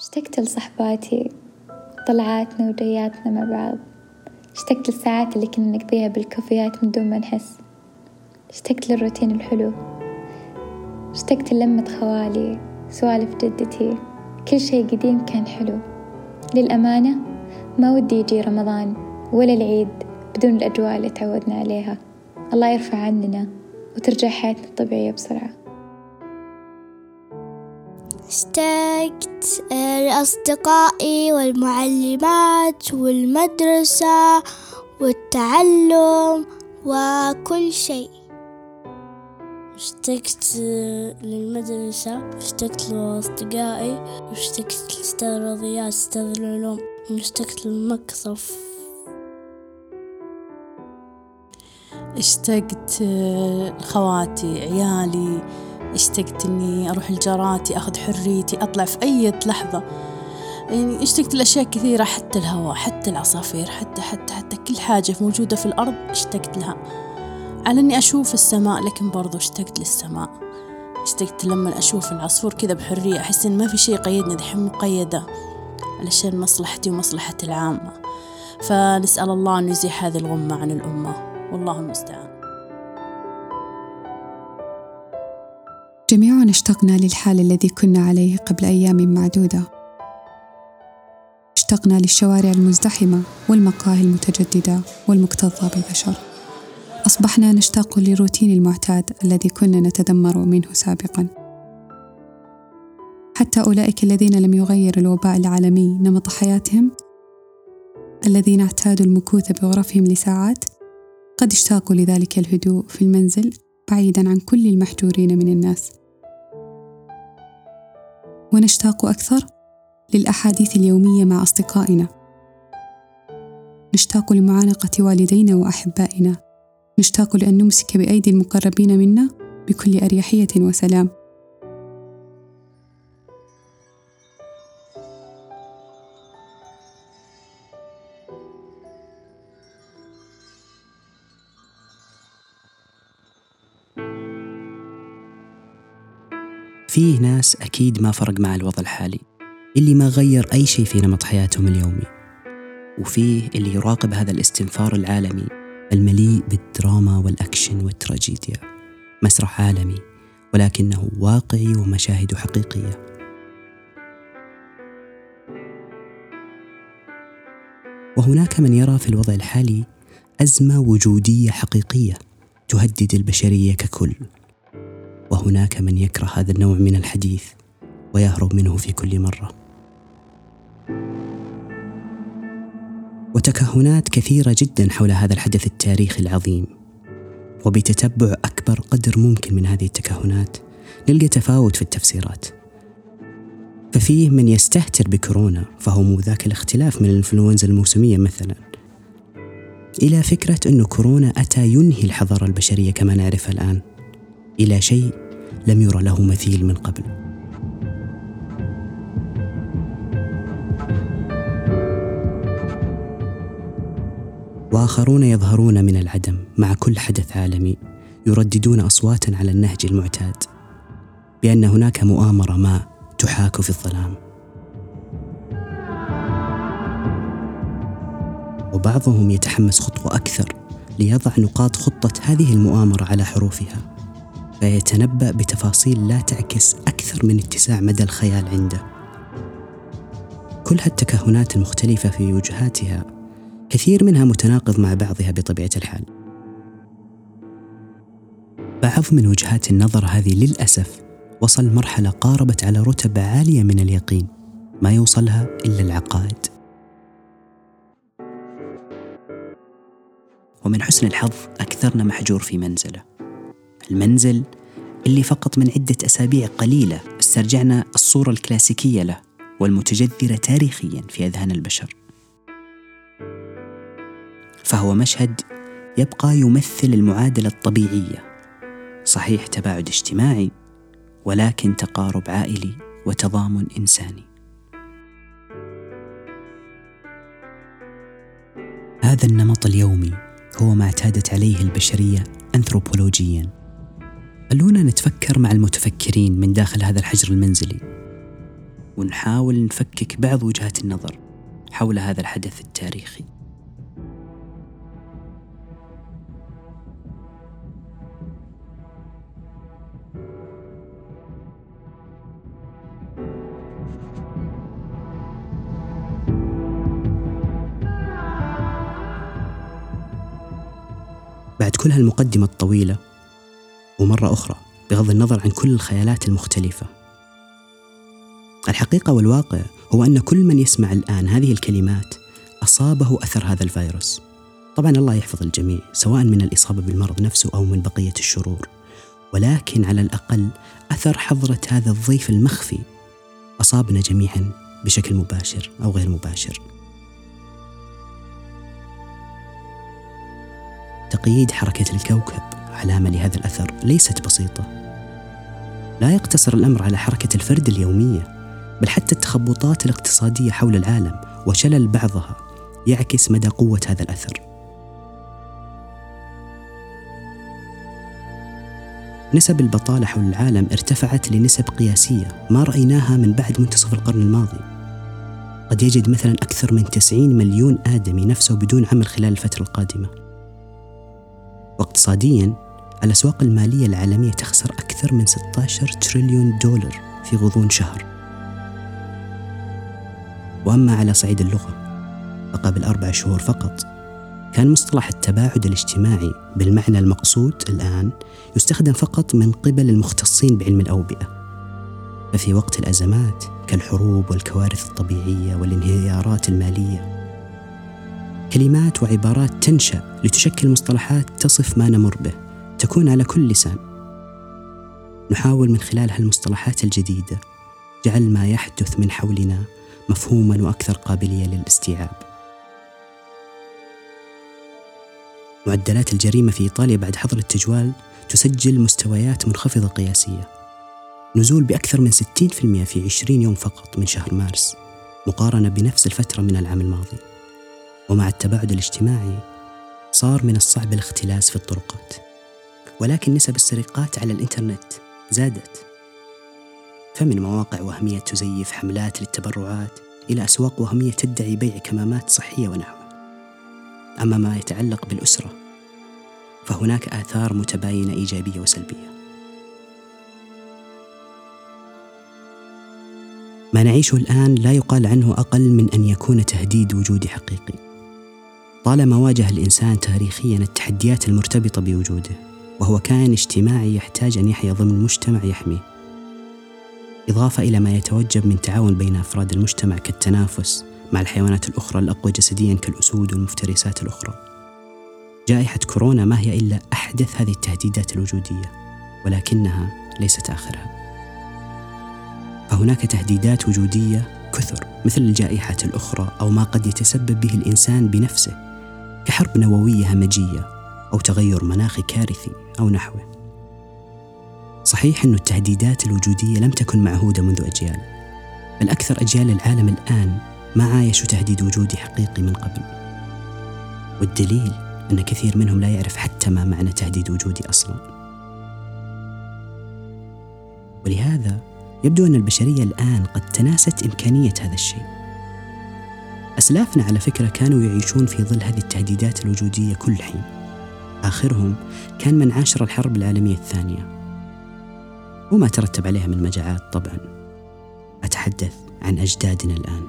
اشتقت لصحباتي طلعاتنا وجياتنا مع بعض. اشتقت للساعات اللي كنا نقضيها بالكافيات من دون ما نحس. اشتقت للروتين الحلو. اشتقت للمة خوالي سوالف جدتي. كل شي قديم كان حلو. للأمانة ما ودي يجي رمضان ولا العيد بدون الأجواء اللي تعودنا عليها. الله يرفع عننا وترجع حياتنا الطبيعية بسرعة. اشتقت لأصدقائي والمعلمات والمدرسة والتعلم وكل شيء. اشتقت للمدرسة اشتقت لأصدقائي واشتقت لأستاذ الرياضيات أستاذ العلوم واشتقت للمكصف اشتقت لخواتي عيالي اشتقت إني أروح لجاراتي أخذ حريتي أطلع في أي لحظة. يعني اشتقت لأشياء كثيرة حتى الهواء حتى العصافير حتى حتى حتى كل حاجة موجودة في الأرض اشتقت لها. على إني أشوف السماء لكن برضو اشتقت للسماء. اشتقت لما أشوف العصفور كذا بحرية أحس إن ما في شيء يقيدني دحين مقيدة علشان مصلحتي ومصلحة العامة. فنسأل الله أن يزيح هذه الغمة عن الأمة. والله المستعان. جميعنا اشتقنا للحال الذي كنا عليه قبل أيام معدودة. اشتقنا للشوارع المزدحمة والمقاهي المتجددة والمكتظة بالبشر. أصبحنا نشتاق للروتين المعتاد الذي كنا نتذمر منه سابقا. حتى أولئك الذين لم يغير الوباء العالمي نمط حياتهم الذين اعتادوا المكوث بغرفهم لساعات قد اشتاقوا لذلك الهدوء في المنزل بعيدا عن كل المحجورين من الناس. ونشتاق أكثر للأحاديث اليومية مع أصدقائنا. نشتاق لمعانقة والدينا وأحبائنا. نشتاق لأن نمسك بأيدي المقربين منا بكل أريحية وسلام. فيه ناس أكيد ما فرق مع الوضع الحالي اللي ما غير أي شيء في نمط حياتهم اليومي. وفيه اللي يراقب هذا الاستنفار العالمي المليء بالدراما والأكشن والتراجيديا. مسرح عالمي ولكنه واقعي ومشاهد حقيقية. وهناك من يرى في الوضع الحالي أزمة وجودية حقيقية تهدد البشرية ككل. وهناك من يكره هذا النوع من الحديث ويهرب منه في كل مرة. وتكهنات كثيرة جدا حول هذا الحدث التاريخي العظيم. وبتتبع أكبر قدر ممكن من هذه التكهنات نلقى تفاوت في التفسيرات. ففيه من يستهتر بكورونا فهو مو ذاك الاختلاف من الإنفلونزا الموسمية مثلا. إلى فكرة انه كورونا أتى ينهي الحضارة البشرية كما نعرفها الآن. إلى شيء لم يرى له مثيل من قبل. وآخرون يظهرون من العدم مع كل حدث عالمي يرددون أصواتا على النهج المعتاد بأن هناك مؤامرة ما تحاك في الظلام. وبعضهم يتحمس خطوة أكثر ليضع نقاط خطة هذه المؤامرة على حروفها. فيتنبأ بتفاصيل لا تعكس أكثر من اتساع مدى الخيال عنده. كل هالتكهنات المختلفة في وجهاتها كثير منها متناقض مع بعضها بطبيعة الحال. بعض من وجهات النظر هذه للأسف وصل مرحلة قاربت على رتب عالية من اليقين ما يوصلها إلا العقائد. ومن حسن الحظ أكثرنا محجور في منزله المنزل اللي فقط من عدة أسابيع قليلة استرجعنا الصورة الكلاسيكية له والمتجذرة تاريخيا في أذهان البشر. فهو مشهد يبقى يمثل المعادلة الطبيعية صحيح تباعد اجتماعي ولكن تقارب عائلي وتضامن إنساني. هذا النمط اليومي هو ما اعتادت عليه البشرية أنثروبولوجيا. خلونا نتفكر مع المتفكرين من داخل هذا الحجر المنزلي. ونحاول نفكك بعض وجهات النظر حول هذا الحدث التاريخي. بعد كل هالمقدمة الطويلة ومرة أخرى بغض النظر عن كل الخيالات المختلفة. الحقيقة والواقع هو أن كل من يسمع الآن هذه الكلمات أصابه أثر هذا الفيروس. طبعا الله يحفظ الجميع سواء من الإصابة بالمرض نفسه أو من بقية الشرور. ولكن على الأقل أثر حضرة هذا الضيف المخفي أصابنا جميعا بشكل مباشر أو غير مباشر. تقييد حركة الكوكب. علامة لهذا الأثر ليست بسيطة. لا يقتصر الأمر على حركة الفرد اليومية بل حتى التخبطات الاقتصادية حول العالم وشلل بعضها يعكس مدى قوة هذا الأثر. نسب البطالة حول العالم ارتفعت لنسب قياسية ما رأيناها من بعد منتصف القرن الماضي. قد يجد مثلا أكثر من 90 مليون آدمي نفسه بدون عمل خلال الفترة القادمة. واقتصاديا الأسواق المالية العالمية تخسر أكثر من 16 تريليون دولار في غضون شهر. وأما على صعيد اللغة فقبل أربع شهور فقط كان مصطلح التباعد الاجتماعي بالمعنى المقصود الآن يستخدم فقط من قبل المختصين بعلم الأوبئة. ففي وقت الأزمات كالحروب والكوارث الطبيعية والانهيارات المالية كلمات وعبارات تنشأ لتشكل مصطلحات تصف ما نمر به تكون على كل لسان نحاول من خلال هالمصطلحات الجديدة جعل ما يحدث من حولنا مفهوما وأكثر قابلية للاستيعاب. معدلات الجريمة في إيطاليا بعد حظر التجوال تسجل مستويات منخفضة قياسية. نزول بأكثر من 60% في 20 يوم فقط من شهر مارس مقارنة بنفس الفترة من العام الماضي. ومع التباعد الاجتماعي صار من الصعب الاختلاس في الطرقات. ولكن نسب السرقات على الإنترنت زادت. فمن مواقع وهمية تزيف حملات للتبرعات إلى أسواق وهمية تدعي بيع كمامات صحية ونحوها أما ما يتعلق بالأسرة فهناك آثار متباينة إيجابية وسلبية. ما نعيشه الآن لا يقال عنه أقل من أن يكون تهديد وجودي حقيقي. طالما واجه الإنسان تاريخيا التحديات المرتبطة بوجوده وهو كائن اجتماعي يحتاج أن يحيا ضمن مجتمع يحميه إضافة إلى ما يتوجب من تعاون بين أفراد المجتمع كالتنافس مع الحيوانات الأخرى الأقوى جسديا كالأسود والمفترسات الأخرى. جائحة كورونا ما هي إلا أحدث هذه التهديدات الوجودية ولكنها ليست آخرها. فهناك تهديدات وجودية كثر مثل الجائحات الأخرى أو ما قد يتسبب به الإنسان بنفسه كحرب نووية همجية أو تغير مناخي كارثي أو نحوه. صحيح أن التهديدات الوجودية لم تكن معهودة منذ أجيال بل أكثر أجيال العالم الآن ما عايشوا تهديد وجودي حقيقي من قبل. والدليل أن كثير منهم لا يعرف حتى ما معنى تهديد وجودي أصلا. ولهذا يبدو أن البشرية الآن قد تناست إمكانية هذا الشيء. أسلافنا على فكرة كانوا يعيشون في ظل هذه التهديدات الوجودية كل حين. آخرهم كان من عاشر الحرب العالمية الثانية. وما ترتب عليها من مجاعات طبعا. أتحدث عن أجدادنا الآن.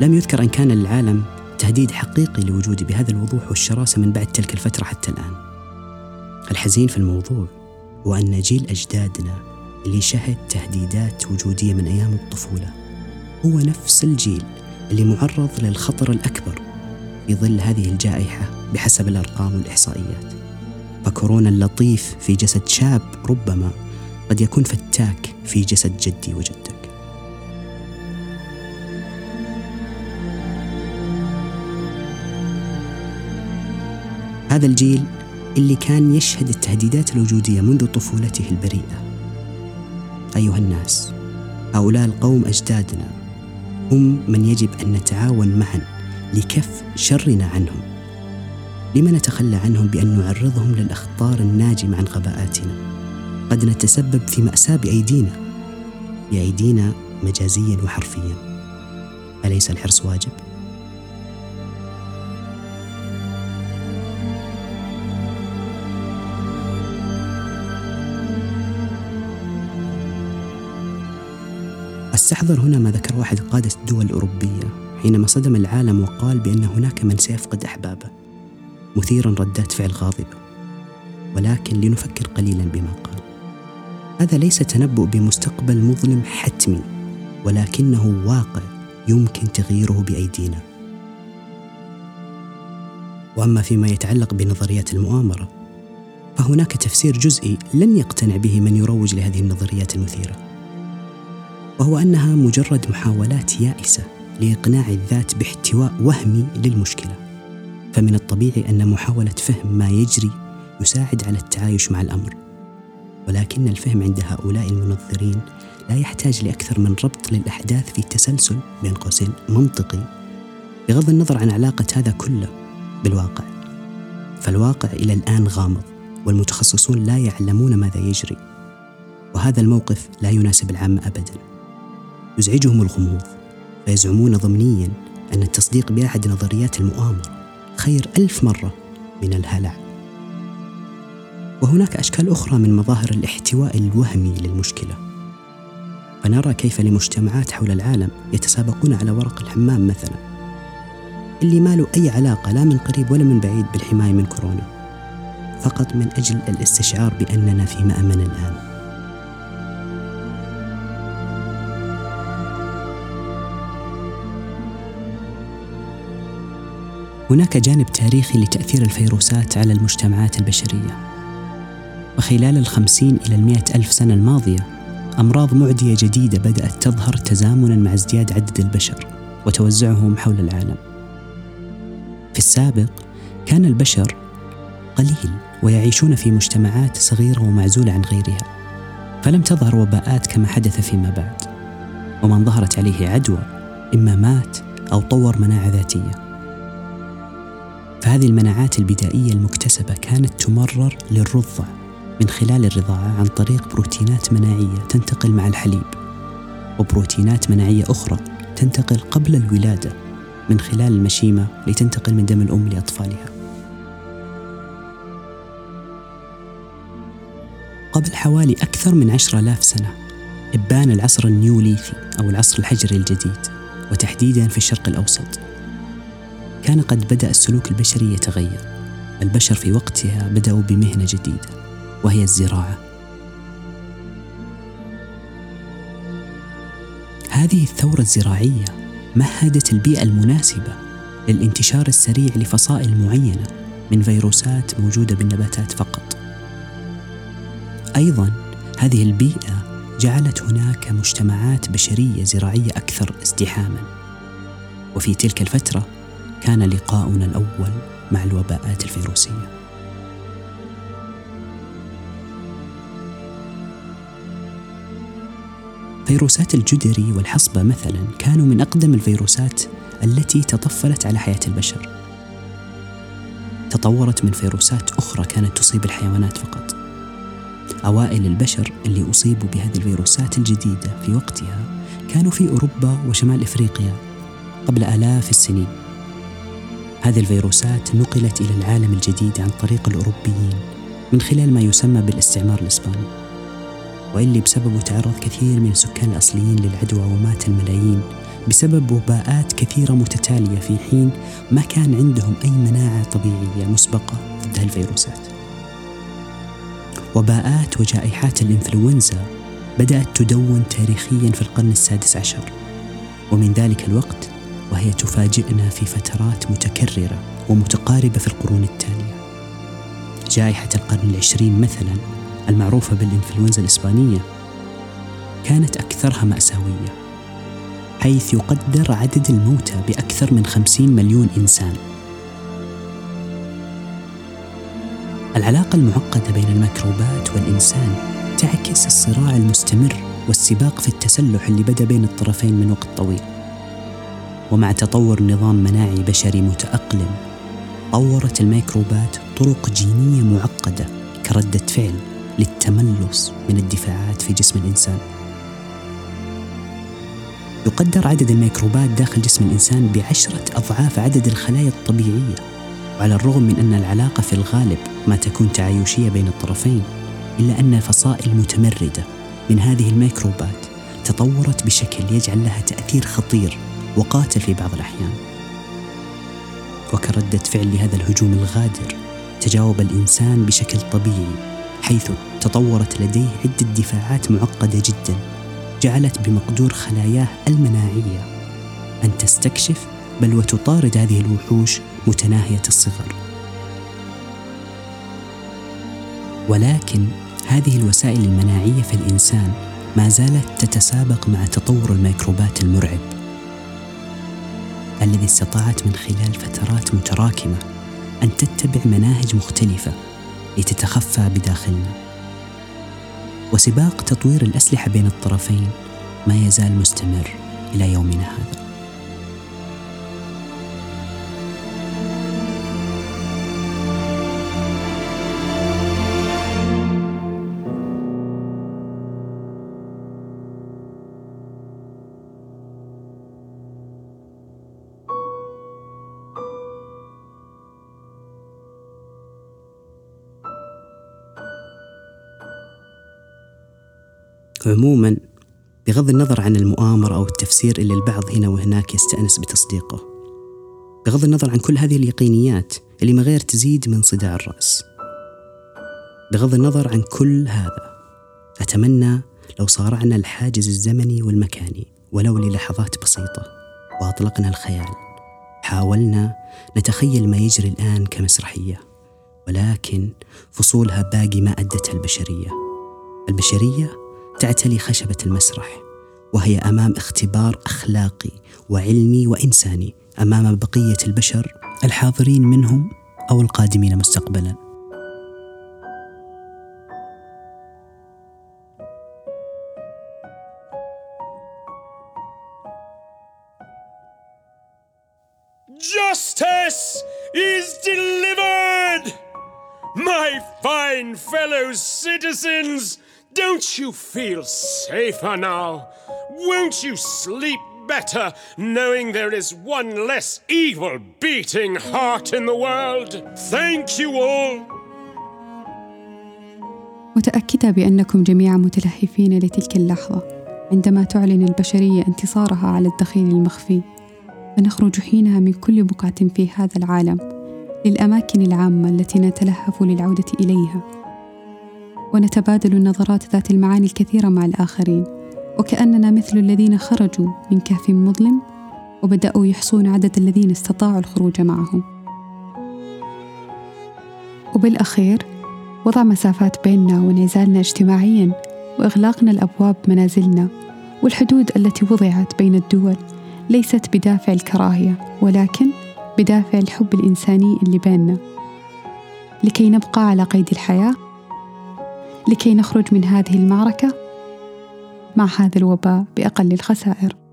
لم يذكر أن كان للعالم تهديد حقيقي لوجوده بهذا الوضوح والشراسة من بعد تلك الفترة حتى الآن. الحزين في الموضوع هو أن جيل أجدادنا اللي شهد تهديدات وجودية من أيام الطفولة هو نفس الجيل اللي معرض للخطر الأكبر في ظل هذه الجائحة بحسب الأرقام والإحصائيات. فكورونا اللطيف في جسد شاب ربما قد يكون فتاك في جسد جدي وجدك. هذا الجيل اللي كان يشهد التهديدات الوجودية منذ طفولته البريئة. أيها الناس هؤلاء القوم أجدادنا هم من يجب أن نتعاون معا لكف شرنا عنهم. لما نتخلى عنهم بأن نعرضهم للأخطار الناجمة عن غباءاتنا قد نتسبب في مأساة بأيدينا. بأيدينا مجازيا وحرفيا. أليس الحرص واجب؟ استحضر هنا ما ذكر واحد قادة الدول الأوروبية حينما صدم العالم وقال بأن هناك من سيفقد أحبابه. مثيرا ردات فعل غاضبة. ولكن لنفكر قليلا بما قال. هذا ليس تنبؤ بمستقبل مظلم حتمي ولكنه واقع يمكن تغييره بأيدينا. وأما فيما يتعلق بنظريات المؤامرة فهناك تفسير جزئي لن يقتنع به من يروج لهذه النظريات المثيرة. وهو أنها مجرد محاولات يائسة لإقناع الذات باحتواء وهمي للمشكلة. فمن الطبيعي أن محاولة فهم ما يجري يساعد على التعايش مع الأمر. ولكن الفهم عند هؤلاء المنظرين لا يحتاج لأكثر من ربط للأحداث في تسلسل بين قوسين منطقي بغض النظر عن علاقة هذا كله بالواقع. فالواقع إلى الآن غامض والمتخصصون لا يعلمون ماذا يجري. وهذا الموقف لا يناسب العامة ابدا. يزعجهم الغموض فيزعمون ضمنيا أن التصديق بأحد نظريات المؤامرة خير ألف مرة من الهلع. وهناك أشكال أخرى من مظاهر الاحتواء الوهمي للمشكلة. فنرى كيف لمجتمعات حول العالم يتسابقون على ورق الحمام مثلا اللي ما له أي علاقة لا من قريب ولا من بعيد بالحماية من كورونا. فقط من أجل الاستشعار بأننا في مأمن الآن. هناك جانب تاريخي لتأثير الفيروسات على المجتمعات البشرية. وخلال الخمسين إلى المئة ألف سنة الماضية أمراض معدية جديدة بدأت تظهر تزامنا مع ازدياد عدد البشر وتوزعهم حول العالم. في السابق كان البشر قليل ويعيشون في مجتمعات صغيرة ومعزولة عن غيرها فلم تظهر وباءات كما حدث فيما بعد. ومن ظهرت عليه عدوى إما مات أو طور مناعة ذاتية. فهذه المناعات البدائية المكتسبة كانت تمرر للرضع من خلال الرضاعة عن طريق بروتينات مناعية تنتقل مع الحليب وبروتينات مناعية أخرى تنتقل قبل الولادة من خلال المشيمة لتنتقل من دم الأم لأطفالها. قبل حوالي أكثر من عشر آلاف سنة إبان العصر النيوليثي أو العصر الحجري الجديد وتحديدا في الشرق الأوسط. كان قد بدأ السلوك البشري يتغير البشر في وقتها بدأوا بمهنة جديدة وهي الزراعة هذه الثورة الزراعية مهدت البيئة المناسبة للانتشار السريع لفصائل معينة من فيروسات موجودة بالنباتات فقط. أيضا هذه البيئة جعلت هناك مجتمعات بشرية زراعية أكثر ازدحاما. وفي تلك الفترة كان لقاؤنا الأول مع الوباءات الفيروسية. فيروسات الجدري والحصبة مثلا كانوا من أقدم الفيروسات التي تطفلت على حياة البشر. تطورت من فيروسات أخرى كانت تصيب الحيوانات فقط. أوائل البشر اللي أصيبوا بهذه الفيروسات الجديدة في وقتها كانوا في أوروبا وشمال إفريقيا قبل آلاف السنين. هذه الفيروسات نقلت إلى العالم الجديد عن طريق الأوروبيين من خلال ما يسمى بالاستعمار الإسباني واللي بسببه تعرض كثير من السكان الأصليين للعدوى ومات الملايين بسبب وباءات كثيرة متتالية في حين ما كان عندهم أي مناعة طبيعية مسبقة ضد الفيروسات وباءات وجائحات الإنفلونزا بدأت تدون تاريخيا في القرن السادس عشر ومن ذلك الوقت وهي تفاجئنا في فترات متكررة ومتقاربة في القرون التالية. جائحة القرن العشرين مثلا المعروفة بالإنفلونزا الإسبانية كانت أكثرها مأساوية حيث يقدر عدد الموتى بأكثر من خمسين مليون إنسان. العلاقة المعقدة بين الميكروبات والإنسان تعكس الصراع المستمر والسباق في التسلح اللي بدأ بين الطرفين من وقت طويل. ومع تطور نظام مناعي بشري متأقلم طورت الميكروبات طرق جينية معقدة كردة فعل للتملص من الدفاعات في جسم الإنسان. يقدر عدد الميكروبات داخل جسم الإنسان بعشرة أضعاف عدد الخلايا الطبيعية وعلى الرغم من أن العلاقة في الغالب ما تكون تعايشية بين الطرفين إلا أن فصائل متمردة من هذه الميكروبات تطورت بشكل يجعل لها تأثير خطير وقاتل في بعض الأحيان. وكردة فعل لهذا الهجوم الغادر تجاوب الإنسان بشكل طبيعي حيث تطورت لديه عدة دفاعات معقدة جدا جعلت بمقدور خلاياه المناعية. أن تستكشف بل وتطارد هذه الوحوش متناهية الصغر. ولكن هذه الوسائل المناعية في الإنسان ما زالت تتسابق مع تطور الميكروبات المرعب. الذي استطاعت من خلال فترات متراكمة أن تتبع مناهج مختلفة لتتخفى بداخلنا. وسباق تطوير الأسلحة بين الطرفين ما يزال مستمر إلى يومنا هذا. عموما بغض النظر عن المؤامرة أو التفسير اللي البعض هنا وهناك يستأنس بتصديقه. بغض النظر عن كل هذه اليقينيات اللي ما غير تزيد من صداع الرأس. بغض النظر عن كل هذا أتمنى لو صارعنا الحاجز الزمني والمكاني ولو للحظات بسيطة وأطلقنا الخيال. حاولنا نتخيل ما يجري الآن كمسرحية ولكن فصولها باقي ما أدتها البشرية. البشرية تعتلي خشبة المسرح وهي أمام اختبار أخلاقي وعلمي وإنساني أمام بقية البشر الحاضرين منهم أو القادمين مستقبلا Justice is delivered! My fine fellow citizens! Don't you feel safer now? Won't you sleep better knowing there is one less evil beating heart in the world? Thank you all. متأكدة بأنكم جميعا متلهفين لتلك اللحظة عندما تعلن البشرية انتصارها على الدخيل المخفي فنخرج حينها من كل بقعة في هذا العالم للأماكن العامة التي نتلهف للعودة إليها ونتبادل النظرات ذات المعاني الكثيرة مع الآخرين. وكأننا مثل الذين خرجوا من كهف مظلم وبدأوا يحصون عدد الذين استطاعوا الخروج معهم. وبالأخير وضع مسافات بيننا وانعزالنا اجتماعيا وإغلاقنا الأبواب منازلنا والحدود التي وضعت بين الدول ليست بدافع الكراهية ولكن بدافع الحب الإنساني اللي بيننا. لكي نبقى على قيد الحياة لكي نخرج من هذه المعركة مع هذا الوباء بأقل الخسائر.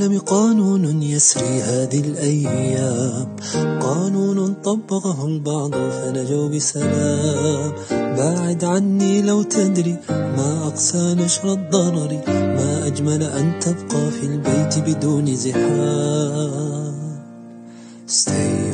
العالم قانون يسري هذه الأيام. قانون طبقه البعض فنجوا بسلام. باعد عني لو تدري ما أقسى نشر الضرر. ما أجمل أن تبقى في البيت بدون زحام. Stay